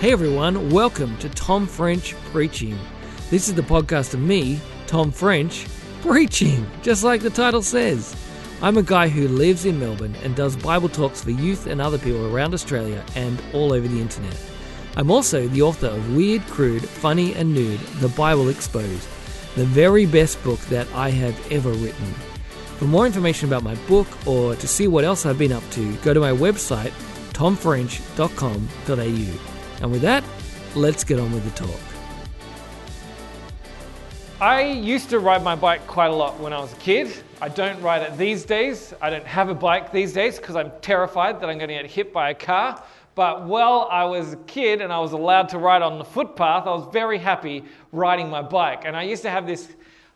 Hey everyone, welcome to Tom French Preaching. This is the podcast of me, Tom French, preaching, just like the title says. I'm a guy who lives in Melbourne and does Bible talks for youth and other people around Australia and all over the internet. I'm also the author of Weird, Crude, Funny, and Nude The Bible Exposed, the very best book that I have ever written. For more information about my book or to see what else I've been up to, go to my website, tomfrench.com.au. And with that, let's get on with the talk. I used to ride my bike quite a lot when I was a kid. I don't ride it these days. I don't have a bike these days because I'm terrified that I'm going to get hit by a car. But while I was a kid and I was allowed to ride on the footpath, I was very happy riding my bike. And I used to have this,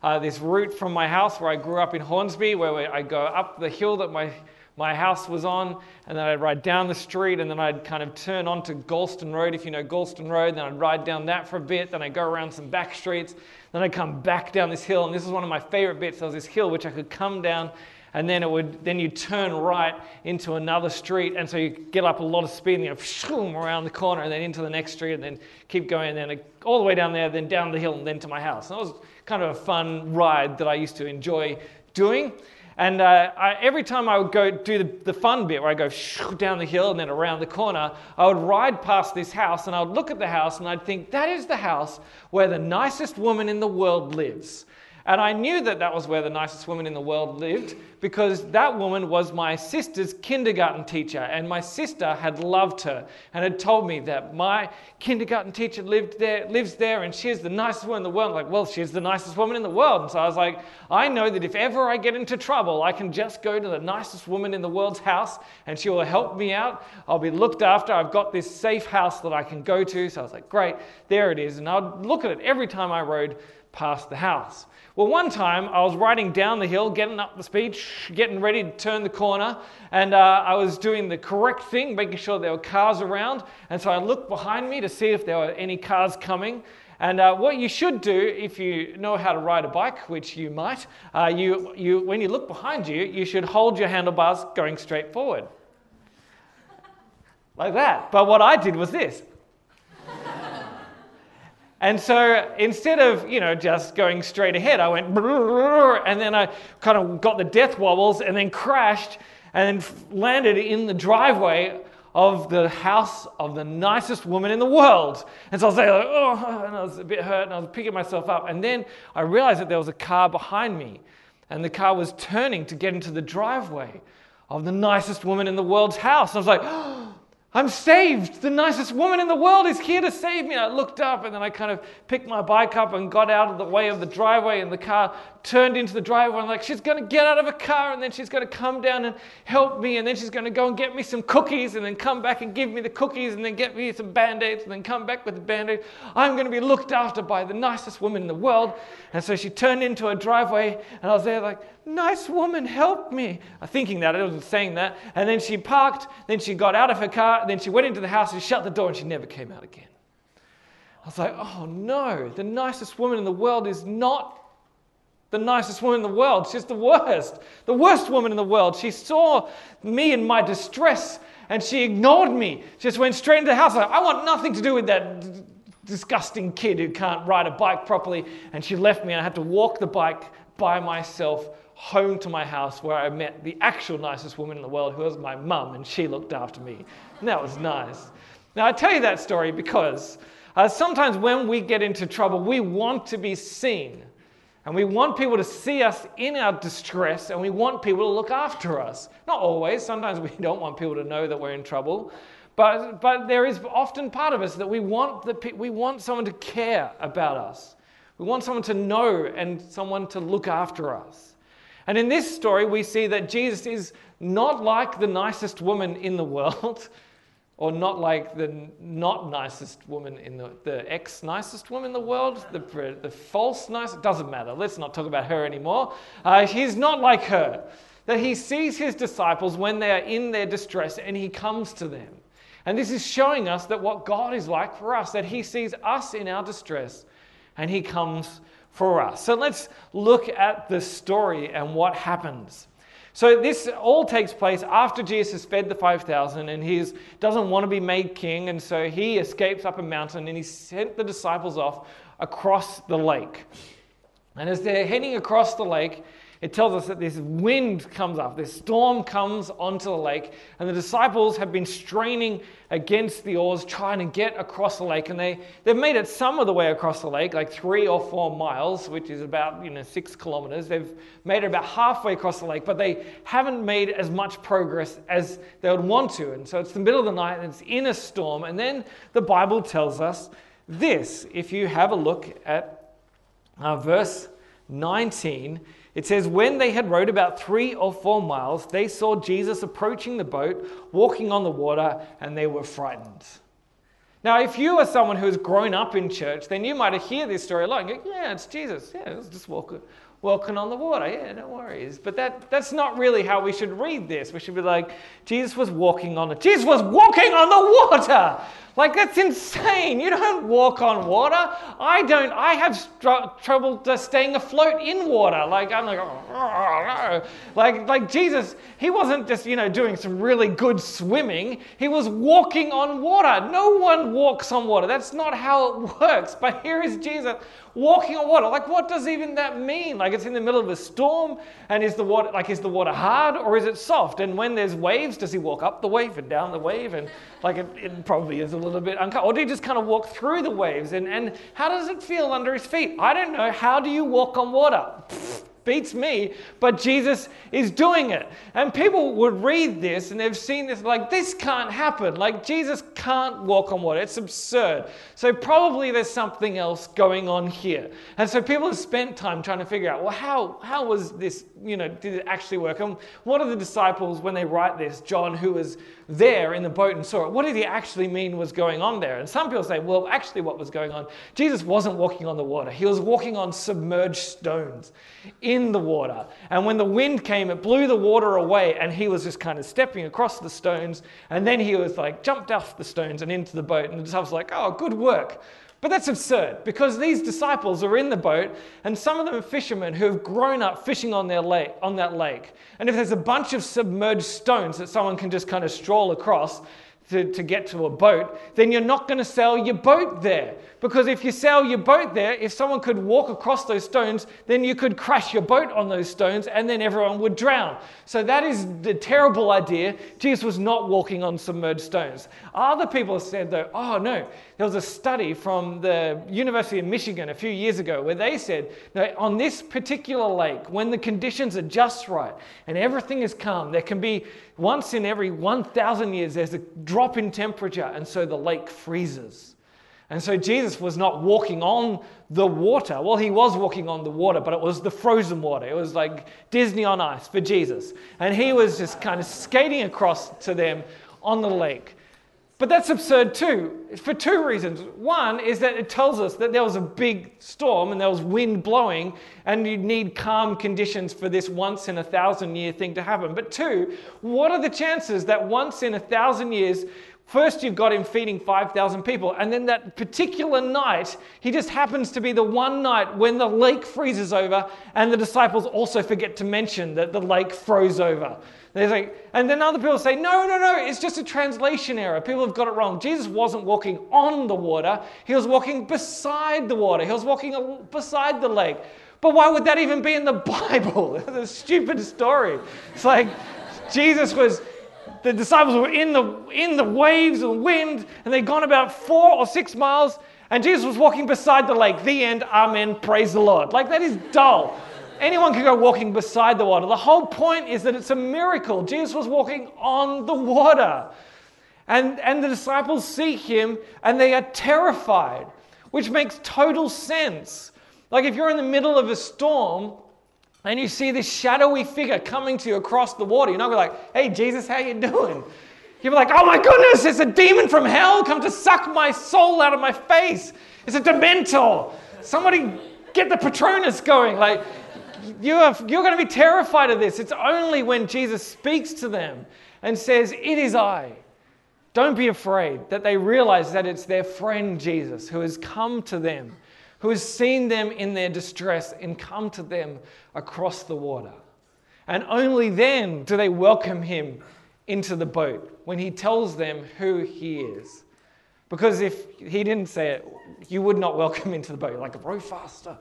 uh, this route from my house where I grew up in Hornsby, where I go up the hill that my my house was on, and then I'd ride down the street, and then I'd kind of turn onto Galston Road, if you know Galston Road, then I'd ride down that for a bit, then I'd go around some back streets, then I'd come back down this hill, and this is one of my favorite bits. There was this hill which I could come down, and then it would then you turn right into another street, and so you get up a lot of speed, and you go around the corner, and then into the next street, and then keep going, and then all the way down there, then down the hill, and then to my house. And it was kind of a fun ride that I used to enjoy doing. And uh, I, every time I would go do the, the fun bit where I go down the hill and then around the corner, I would ride past this house and I would look at the house and I'd think, that is the house where the nicest woman in the world lives. And I knew that that was where the nicest woman in the world lived because that woman was my sister's kindergarten teacher. And my sister had loved her and had told me that my kindergarten teacher lived there, lives there and she's the nicest woman in the world. I'm like, well, she's the nicest woman in the world. And so I was like, I know that if ever I get into trouble, I can just go to the nicest woman in the world's house and she will help me out. I'll be looked after. I've got this safe house that I can go to. So I was like, great, there it is. And I'd look at it every time I rode past the house. Well, one time I was riding down the hill, getting up the speed, getting ready to turn the corner, and uh, I was doing the correct thing, making sure there were cars around. And so I looked behind me to see if there were any cars coming. And uh, what you should do if you know how to ride a bike, which you might, uh, you, you, when you look behind you, you should hold your handlebars going straight forward. like that. But what I did was this. And so instead of, you know, just going straight ahead, I went, and then I kind of got the death wobbles and then crashed and then landed in the driveway of the house of the nicest woman in the world. And so I was like, oh, and I was a bit hurt and I was picking myself up. And then I realized that there was a car behind me and the car was turning to get into the driveway of the nicest woman in the world's house. And I was like, oh, I'm saved. The nicest woman in the world is here to save me. I looked up and then I kind of picked my bike up and got out of the way of the driveway, and the car turned into the driveway. I'm like, she's going to get out of a car and then she's going to come down and help me, and then she's going to go and get me some cookies and then come back and give me the cookies and then get me some band aids and then come back with the band aid. I'm going to be looked after by the nicest woman in the world. And so she turned into a driveway, and I was there like, nice woman, help me. Thinking that, I wasn't saying that. And then she parked, then she got out of her car then she went into the house and shut the door and she never came out again. I was like, oh no, the nicest woman in the world is not the nicest woman in the world. She's the worst, the worst woman in the world. She saw me in my distress and she ignored me. She just went straight into the house. I want nothing to do with that disgusting kid who can't ride a bike properly. And she left me and I had to walk the bike by myself home to my house where I met the actual nicest woman in the world, who was my mum, and she looked after me. And that was nice. Now, I tell you that story because uh, sometimes when we get into trouble, we want to be seen. And we want people to see us in our distress, and we want people to look after us. Not always. Sometimes we don't want people to know that we're in trouble. But, but there is often part of us that we want, the, we want someone to care about us. We want someone to know and someone to look after us. And in this story, we see that Jesus is not like the nicest woman in the world, or not like the not nicest woman in the, the ex nicest woman in the world, the, the false nice, doesn't matter. Let's not talk about her anymore. Uh, he's not like her. That he sees his disciples when they are in their distress and he comes to them. And this is showing us that what God is like for us, that he sees us in our distress and he comes for us. So let's look at the story and what happens. So this all takes place after Jesus fed the 5,000 and he doesn't want to be made king. And so he escapes up a mountain and he sent the disciples off across the lake. And as they're heading across the lake, it tells us that this wind comes up, this storm comes onto the lake, and the disciples have been straining against the oars trying to get across the lake. And they, they've made it some of the way across the lake, like three or four miles, which is about you know, six kilometers. They've made it about halfway across the lake, but they haven't made as much progress as they would want to. And so it's the middle of the night and it's in a storm. And then the Bible tells us this if you have a look at uh, verse 19 it says, When they had rowed about three or four miles, they saw Jesus approaching the boat, walking on the water, and they were frightened. Now, if you are someone who has grown up in church, then you might hear this story a lot and go, Yeah, it's Jesus. Yeah, it's just walking, walking on the water. Yeah, no worries. But that, that's not really how we should read this. We should be like, Jesus was walking on the Jesus was walking on the water. Like, that's insane. You don't walk on water. I don't. I have str- trouble staying afloat in water. Like, I'm like, oh, like, like Jesus, he wasn't just, you know, doing some really good swimming. He was walking on water. No one walks on water. That's not how it works. But here is Jesus walking on water. Like, what does even that mean? Like, it's in the middle of a storm, and is the water, like, is the water hard or is it soft? And when there's waves, does he walk up the wave and down the wave? And, like, it, it probably is a little bit uncomfortable. Or do you just kind of walk through the waves? And, and how does it feel under his feet? I don't know. How do you walk on water? Beats me, but Jesus is doing it. And people would read this and they've seen this like, this can't happen. Like, Jesus can't walk on water. It's absurd. So, probably there's something else going on here. And so, people have spent time trying to figure out, well, how, how was this, you know, did it actually work? And what are the disciples, when they write this, John, who was there in the boat and saw it, what did he actually mean was going on there? And some people say, well, actually, what was going on? Jesus wasn't walking on the water, he was walking on submerged stones in the water. And when the wind came, it blew the water away, and he was just kind of stepping across the stones. And then he was like, jumped off the stones and into the boat. And the disciples were like, oh, good work. But that's absurd because these disciples are in the boat, and some of them are fishermen who have grown up fishing on, their lake, on that lake. And if there's a bunch of submerged stones that someone can just kind of stroll across, to, to get to a boat, then you're not going to sell your boat there. Because if you sell your boat there, if someone could walk across those stones, then you could crash your boat on those stones and then everyone would drown. So that is the terrible idea. Jesus was not walking on submerged stones. Other people said, though, oh no, there was a study from the University of Michigan a few years ago where they said, no, on this particular lake, when the conditions are just right and everything is calm, there can be once in every 1,000 years, there's a drop in temperature, and so the lake freezes. And so Jesus was not walking on the water. Well, he was walking on the water, but it was the frozen water. It was like Disney on ice for Jesus. And he was just kind of skating across to them on the lake. But that's absurd too, for two reasons. One is that it tells us that there was a big storm and there was wind blowing, and you need calm conditions for this once in a thousand year thing to happen. But two, what are the chances that once in a thousand years, first you've got him feeding 5,000 people, and then that particular night, he just happens to be the one night when the lake freezes over, and the disciples also forget to mention that the lake froze over. They say, and then other people say, no, no, no, it's just a translation error. People have got it wrong. Jesus wasn't walking on the water, he was walking beside the water, he was walking beside the lake. But why would that even be in the Bible? it's a stupid story. It's like Jesus was, the disciples were in the, in the waves and wind, and they'd gone about four or six miles, and Jesus was walking beside the lake. The end, amen, praise the Lord. Like that is dull. Anyone can go walking beside the water. The whole point is that it's a miracle. Jesus was walking on the water. And, and the disciples see him and they are terrified, which makes total sense. Like if you're in the middle of a storm and you see this shadowy figure coming to you across the water, you're not going to be like, hey, Jesus, how you doing? You're like, oh my goodness, it's a demon from hell come to suck my soul out of my face. It's a dementor. Somebody get the Patronus going. Like, you are, you're going to be terrified of this. It's only when Jesus speaks to them and says, It is I. Don't be afraid that they realize that it's their friend Jesus who has come to them, who has seen them in their distress and come to them across the water. And only then do they welcome him into the boat when he tells them who he is. Because if he didn't say it, you would not welcome him into the boat. Like, row faster,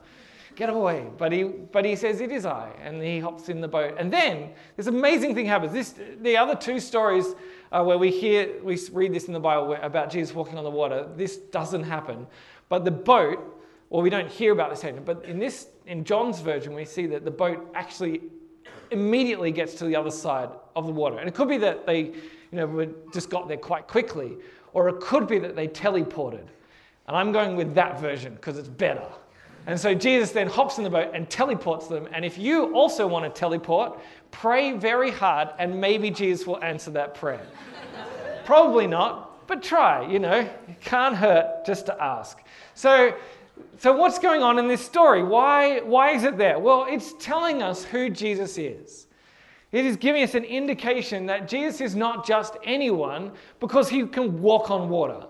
get away. But he, but he says, It is I. And he hops in the boat. And then this amazing thing happens. This, the other two stories uh, where we hear, we read this in the Bible about Jesus walking on the water, this doesn't happen. But the boat, well, we don't hear about this happening. But in this, in John's version, we see that the boat actually immediately gets to the other side of the water. And it could be that they, you know, just got there quite quickly, or it could be that they teleported. And I'm going with that version because it's better. And so Jesus then hops in the boat and teleports them. And if you also want to teleport, pray very hard and maybe Jesus will answer that prayer. Probably not, but try, you know. It can't hurt just to ask. So, so what's going on in this story? Why, why is it there? Well, it's telling us who Jesus is. It is giving us an indication that Jesus is not just anyone because he can walk on water.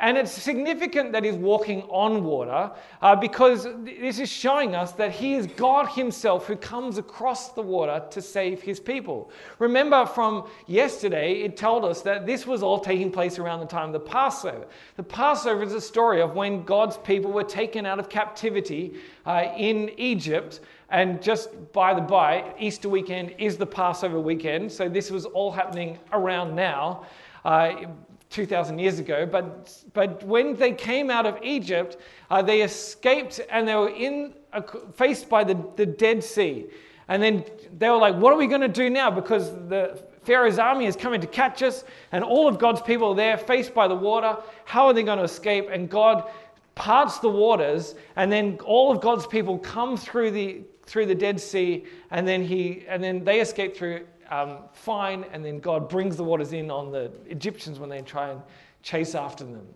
And it's significant that he's walking on water uh, because this is showing us that he is God himself who comes across the water to save his people. Remember from yesterday, it told us that this was all taking place around the time of the Passover. The Passover is a story of when God's people were taken out of captivity uh, in Egypt. And just by the by, Easter weekend is the Passover weekend. So this was all happening around now. Uh, 2,000 years ago. But, but when they came out of Egypt, uh, they escaped and they were in, uh, faced by the, the Dead Sea. And then they were like, what are we going to do now? Because the Pharaoh's army is coming to catch us, and all of God's people are there, faced by the water. How are they going to escape? And God parts the waters, and then all of God's people come through the through the Dead Sea, and then he and then they escape through um, fine, and then God brings the waters in on the Egyptians when they try and chase after them.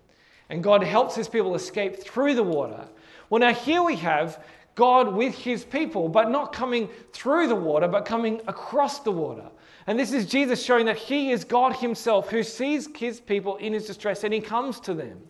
And God helps his people escape through the water. Well, now here we have God with his people, but not coming through the water, but coming across the water. And this is Jesus showing that he is God himself who sees his people in his distress and he comes to them.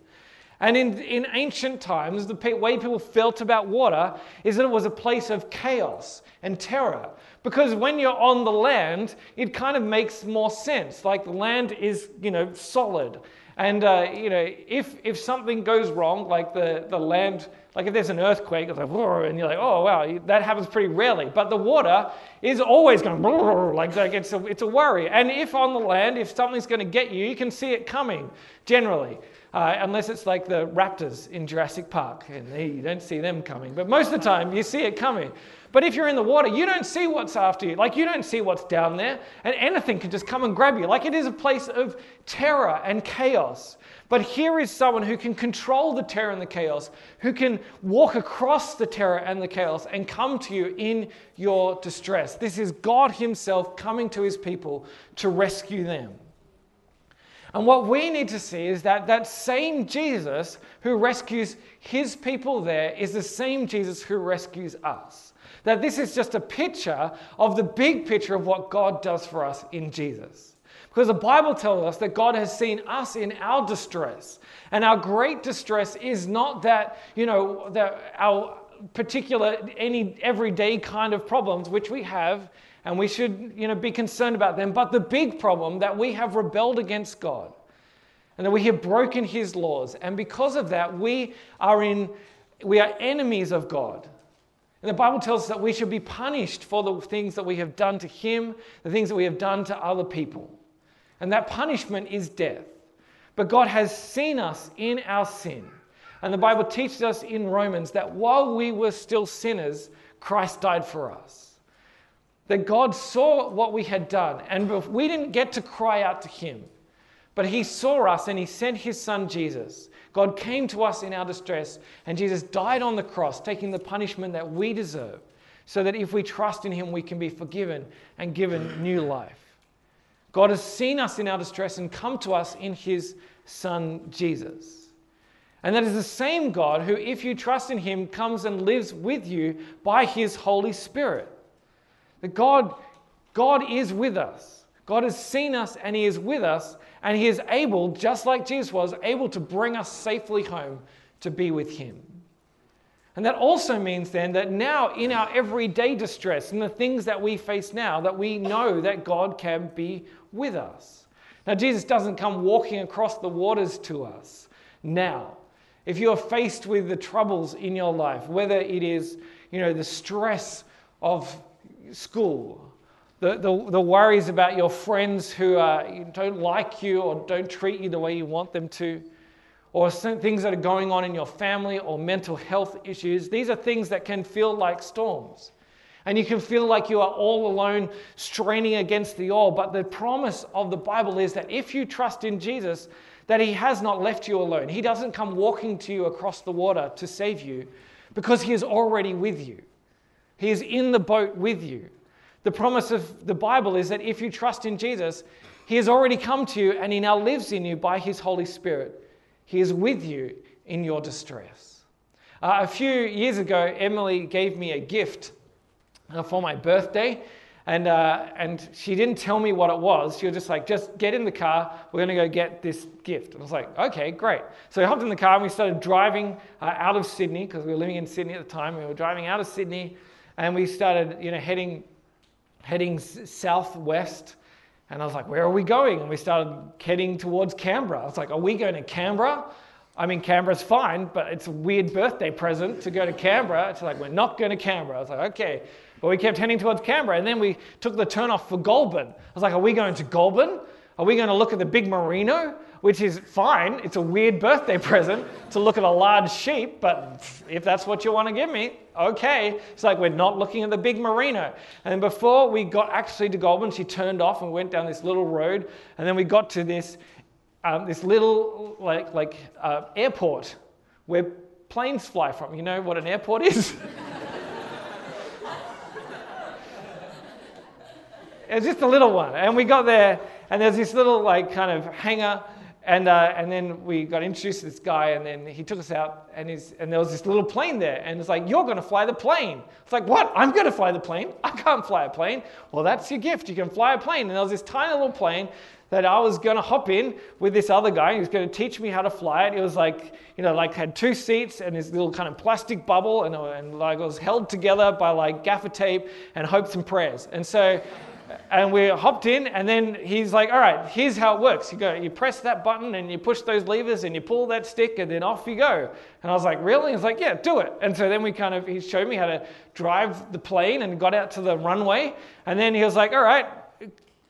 And in, in ancient times, the way people felt about water is that it was a place of chaos and terror. Because when you're on the land, it kind of makes more sense. Like the land is, you know, solid. And, uh, you know, if, if something goes wrong, like the, the land, like if there's an earthquake, it's like, and you're like, oh, wow, that happens pretty rarely. But the water is always going, like, like it's, a, it's a worry. And if on the land, if something's going to get you, you can see it coming, generally. Uh, unless it's like the raptors in Jurassic Park, and you don't see them coming. But most of the time, you see it coming. But if you're in the water, you don't see what's after you. Like you don't see what's down there, and anything can just come and grab you. Like it is a place of terror and chaos. But here is someone who can control the terror and the chaos, who can walk across the terror and the chaos and come to you in your distress. This is God Himself coming to His people to rescue them. And what we need to see is that that same Jesus who rescues his people there is the same Jesus who rescues us. That this is just a picture of the big picture of what God does for us in Jesus. Because the Bible tells us that God has seen us in our distress. And our great distress is not that, you know, that our particular, any everyday kind of problems, which we have, and we should, you know, be concerned about them, but the big problem that we have rebelled against God and that we have broken his laws. And because of that, we are in, we are enemies of God. And the Bible tells us that we should be punished for the things that we have done to him, the things that we have done to other people. And that punishment is death. But God has seen us in our sin. And the Bible teaches us in Romans that while we were still sinners, Christ died for us. That God saw what we had done, and we didn't get to cry out to Him, but He saw us and He sent His Son Jesus God came to us in our distress, and Jesus died on the cross, taking the punishment that we deserve, so that if we trust in Him, we can be forgiven and given new life. God has seen us in our distress and come to us in His Son, Jesus. And that is the same God who, if you trust in Him, comes and lives with you by His Holy Spirit. That God, God is with us. God has seen us and He is with us and he is able, just like Jesus was, able to bring us safely home to be with him. And that also means then that now in our everyday distress and the things that we face now, that we know that God can be with us. Now, Jesus doesn't come walking across the waters to us now. If you are faced with the troubles in your life, whether it is, you know, the stress of school, the, the, the worries about your friends who uh, don't like you or don't treat you the way you want them to, or things that are going on in your family or mental health issues, these are things that can feel like storms. And you can feel like you are all alone, straining against the all. But the promise of the Bible is that if you trust in Jesus, that He has not left you alone. He doesn't come walking to you across the water to save you because He is already with you. He is in the boat with you. The promise of the Bible is that if you trust in Jesus, He has already come to you and He now lives in you by His Holy Spirit. He is with you in your distress. Uh, a few years ago, Emily gave me a gift uh, for my birthday. And, uh, and she didn't tell me what it was. She was just like, just get in the car. We're going to go get this gift. And I was like, okay, great. So we hopped in the car and we started driving uh, out of Sydney because we were living in Sydney at the time. We were driving out of Sydney and we started, you know, heading heading southwest. And I was like, where are we going? And we started heading towards Canberra. I was like, are we going to Canberra? I mean, Canberra's fine, but it's a weird birthday present to go to Canberra. It's like, we're not going to Canberra. I was like, okay. But we kept heading towards Canberra. And then we took the turn off for Goulburn. I was like, are we going to Goulburn? Are we going to look at the big merino? Which is fine. It's a weird birthday present to look at a large sheep, but if that's what you want to give me, okay. It's like we're not looking at the big merino. And before we got actually to Goulburn, she turned off and went down this little road. And then we got to this, um, this little like, like uh, airport where planes fly from. You know what an airport is? it's just a little one. And we got there and there's this little like kind of hangar and, uh, and then we got introduced to this guy, and then he took us out, and, he's, and there was this little plane there. And it's like, You're going to fly the plane. It's like, What? I'm going to fly the plane? I can't fly a plane. Well, that's your gift. You can fly a plane. And there was this tiny little plane that I was going to hop in with this other guy. He was going to teach me how to fly it. It was like, you know, like had two seats and this little kind of plastic bubble, and, and like it was held together by like gaffer tape and hopes and prayers. And so and we hopped in, and then he's like, All right, here's how it works. You go, you press that button, and you push those levers, and you pull that stick, and then off you go. And I was like, Really? He's like, Yeah, do it. And so then we kind of, he showed me how to drive the plane and got out to the runway. And then he was like, All right,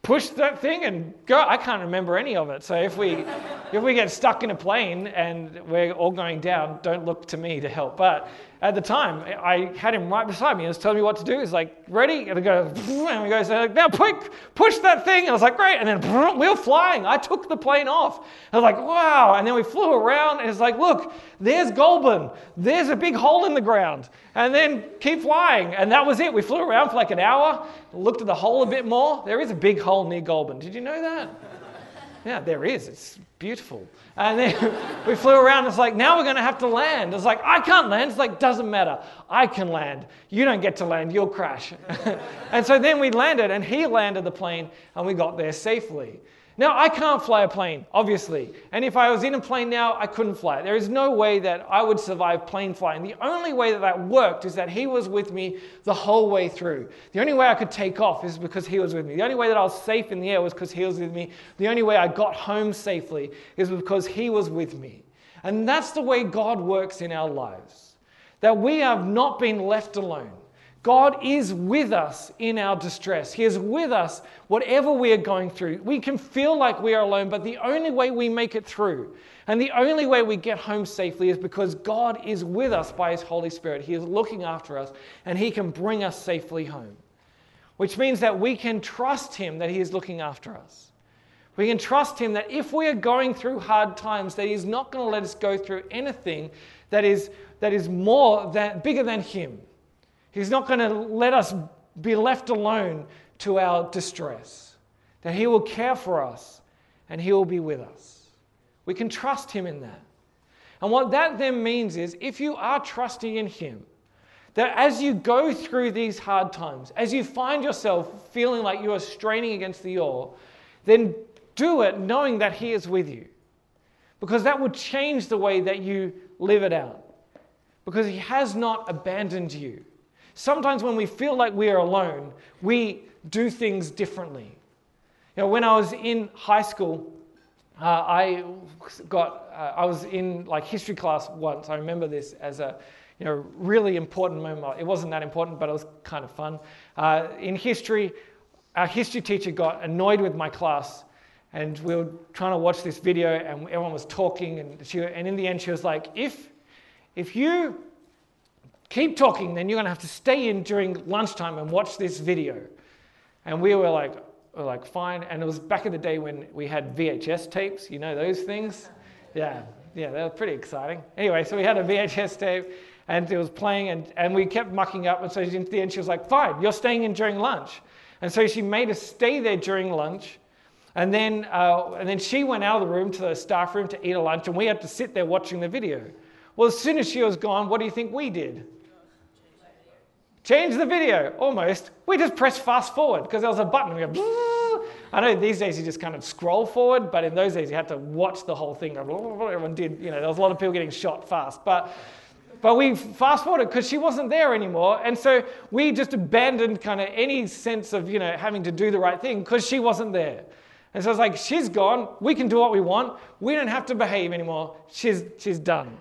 push that thing and go. I can't remember any of it. So if we, if we get stuck in a plane and we're all going down, don't look to me to help. But at the time, I had him right beside me. He was telling me what to do. He's like, ready? And I go, and he goes, now quick, push that thing. And I was like, great. And then we were flying. I took the plane off. I was like, wow. And then we flew around and it's like, look, there's Goulburn. There's a big hole in the ground. And then keep flying. And that was it. We flew around for like an hour, looked at the hole a bit more. There is a big hole near Goulburn. Did you know that? Yeah, there is. It's beautiful. And then we flew around. It's like, now we're going to have to land. It's like, I can't land. It's like, doesn't matter. I can land. You don't get to land. You'll crash. and so then we landed, and he landed the plane, and we got there safely. Now, I can't fly a plane, obviously. And if I was in a plane now, I couldn't fly it. There is no way that I would survive plane flying. The only way that that worked is that he was with me the whole way through. The only way I could take off is because he was with me. The only way that I was safe in the air was because he was with me. The only way I got home safely is because he was with me. And that's the way God works in our lives. That we have not been left alone. God is with us in our distress. He is with us whatever we are going through. We can feel like we are alone, but the only way we make it through and the only way we get home safely is because God is with us by His Holy Spirit. He is looking after us and He can bring us safely home, which means that we can trust Him that He is looking after us. We can trust Him that if we are going through hard times, that He's not going to let us go through anything that is, that is more than, bigger than Him He's not going to let us be left alone to our distress, that He will care for us and He will be with us. We can trust Him in that. And what that then means is if you are trusting in Him, that as you go through these hard times, as you find yourself feeling like you are straining against the oar, then do it knowing that He is with you. Because that will change the way that you live it out. because He has not abandoned you. Sometimes when we feel like we are alone, we do things differently. You know, when I was in high school, uh, I got uh, I was in like history class once. I remember this as a you know really important moment. It wasn't that important, but it was kind of fun. Uh, in history, our history teacher got annoyed with my class, and we were trying to watch this video, and everyone was talking, and she and in the end she was like, if if you keep talking, then you're going to have to stay in during lunchtime and watch this video. And we were like, were like, fine. And it was back in the day when we had VHS tapes, you know those things? Yeah, yeah, they were pretty exciting. Anyway, so we had a VHS tape and it was playing and, and we kept mucking up. And so in the end, she was like, fine, you're staying in during lunch. And so she made us stay there during lunch. And then, uh, and then she went out of the room to the staff room to eat a lunch, and we had to sit there watching the video. Well, as soon as she was gone, what do you think we did? Change the video, almost. We just pressed fast forward because there was a button. We go, I know these days you just kind of scroll forward, but in those days you had to watch the whole thing. Everyone did, you know, there was a lot of people getting shot fast. But, but we fast forwarded because she wasn't there anymore. And so we just abandoned kind of any sense of, you know, having to do the right thing because she wasn't there. And so it's like, she's gone. We can do what we want. We don't have to behave anymore. She's, she's done.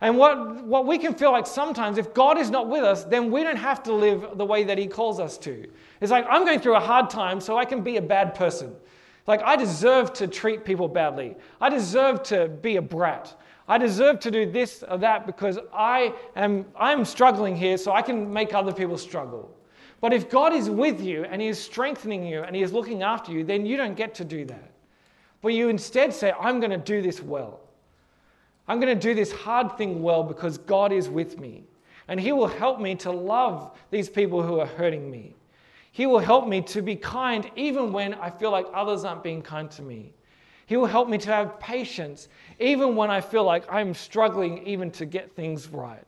And what, what we can feel like sometimes, if God is not with us, then we don't have to live the way that He calls us to. It's like, I'm going through a hard time, so I can be a bad person. Like, I deserve to treat people badly. I deserve to be a brat. I deserve to do this or that because I am I'm struggling here, so I can make other people struggle. But if God is with you and He is strengthening you and He is looking after you, then you don't get to do that. But you instead say, I'm going to do this well. I'm going to do this hard thing well because God is with me. And He will help me to love these people who are hurting me. He will help me to be kind even when I feel like others aren't being kind to me. He will help me to have patience even when I feel like I'm struggling even to get things right.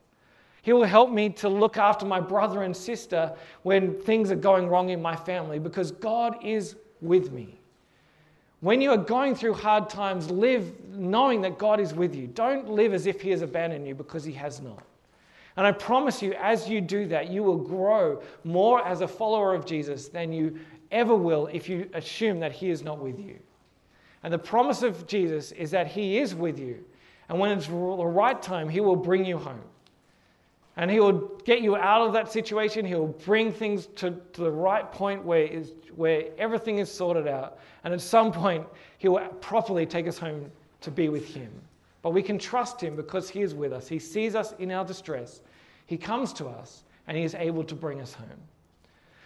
He will help me to look after my brother and sister when things are going wrong in my family because God is with me. When you are going through hard times, live knowing that God is with you. Don't live as if He has abandoned you because He has not. And I promise you, as you do that, you will grow more as a follower of Jesus than you ever will if you assume that He is not with you. And the promise of Jesus is that He is with you. And when it's the right time, He will bring you home. And He will get you out of that situation. He will bring things to, to the right point where, is, where everything is sorted out. And at some point, He will properly take us home to be with Him. But we can trust Him because He is with us. He sees us in our distress. He comes to us and He is able to bring us home.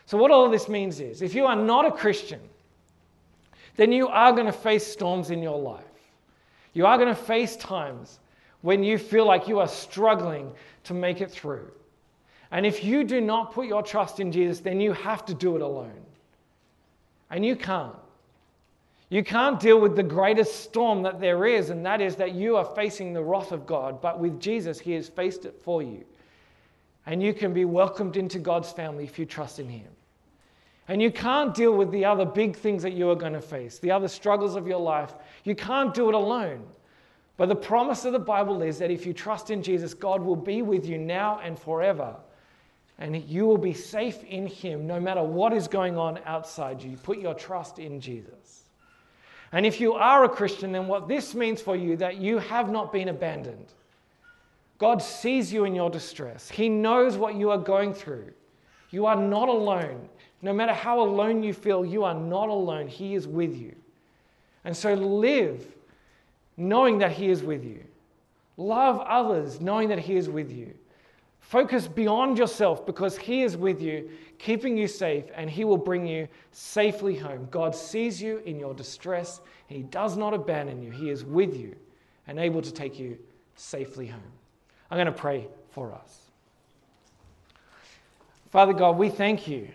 So, what all this means is if you are not a Christian, then you are going to face storms in your life. You are going to face times when you feel like you are struggling to make it through. And if you do not put your trust in Jesus, then you have to do it alone. And you can't. You can't deal with the greatest storm that there is, and that is that you are facing the wrath of God. But with Jesus, He has faced it for you. And you can be welcomed into God's family if you trust in Him. And you can't deal with the other big things that you are going to face, the other struggles of your life. You can't do it alone. But the promise of the Bible is that if you trust in Jesus, God will be with you now and forever. And you will be safe in Him no matter what is going on outside you. Put your trust in Jesus. And if you are a Christian, then what this means for you that you have not been abandoned. God sees you in your distress. He knows what you are going through. You are not alone. No matter how alone you feel, you are not alone. He is with you. And so live knowing that He is with you. Love others knowing that He is with you. Focus beyond yourself because He is with you, keeping you safe, and He will bring you safely home. God sees you in your distress, He does not abandon you. He is with you and able to take you safely home. I'm going to pray for us. Father God, we thank you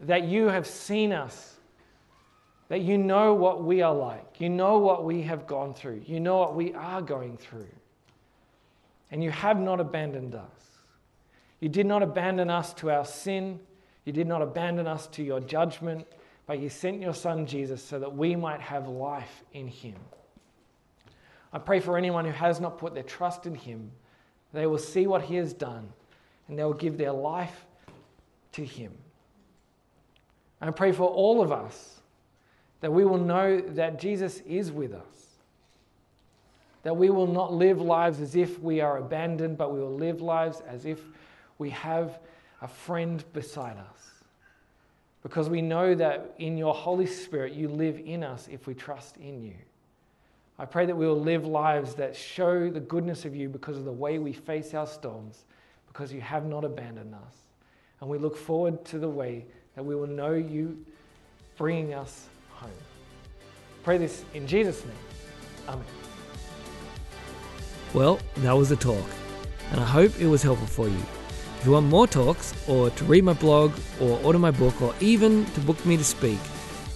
that you have seen us, that you know what we are like, you know what we have gone through, you know what we are going through, and you have not abandoned us. You did not abandon us to our sin, you did not abandon us to your judgment, but you sent your Son Jesus so that we might have life in him. I pray for anyone who has not put their trust in him They will see what He has done and they will give their life to Him. I pray for all of us that we will know that Jesus is with us. That we will not live lives as if we are abandoned, but we will live lives as if we have a friend beside us. Because we know that in your Holy Spirit, you live in us if we trust in you. I pray that we will live lives that show the goodness of you because of the way we face our storms, because you have not abandoned us. And we look forward to the way that we will know you bringing us home. Pray this in Jesus' name. Amen. Well, that was the talk, and I hope it was helpful for you. If you want more talks, or to read my blog, or order my book, or even to book me to speak,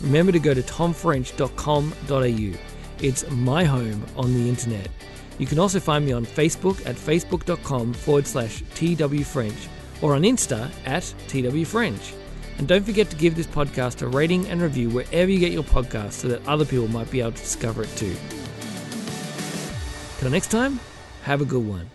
remember to go to tomfrench.com.au. It's my home on the internet. You can also find me on Facebook at facebook.com forward slash twfrench or on Insta at twfrench. And don't forget to give this podcast a rating and review wherever you get your podcast so that other people might be able to discover it too. Till next time, have a good one.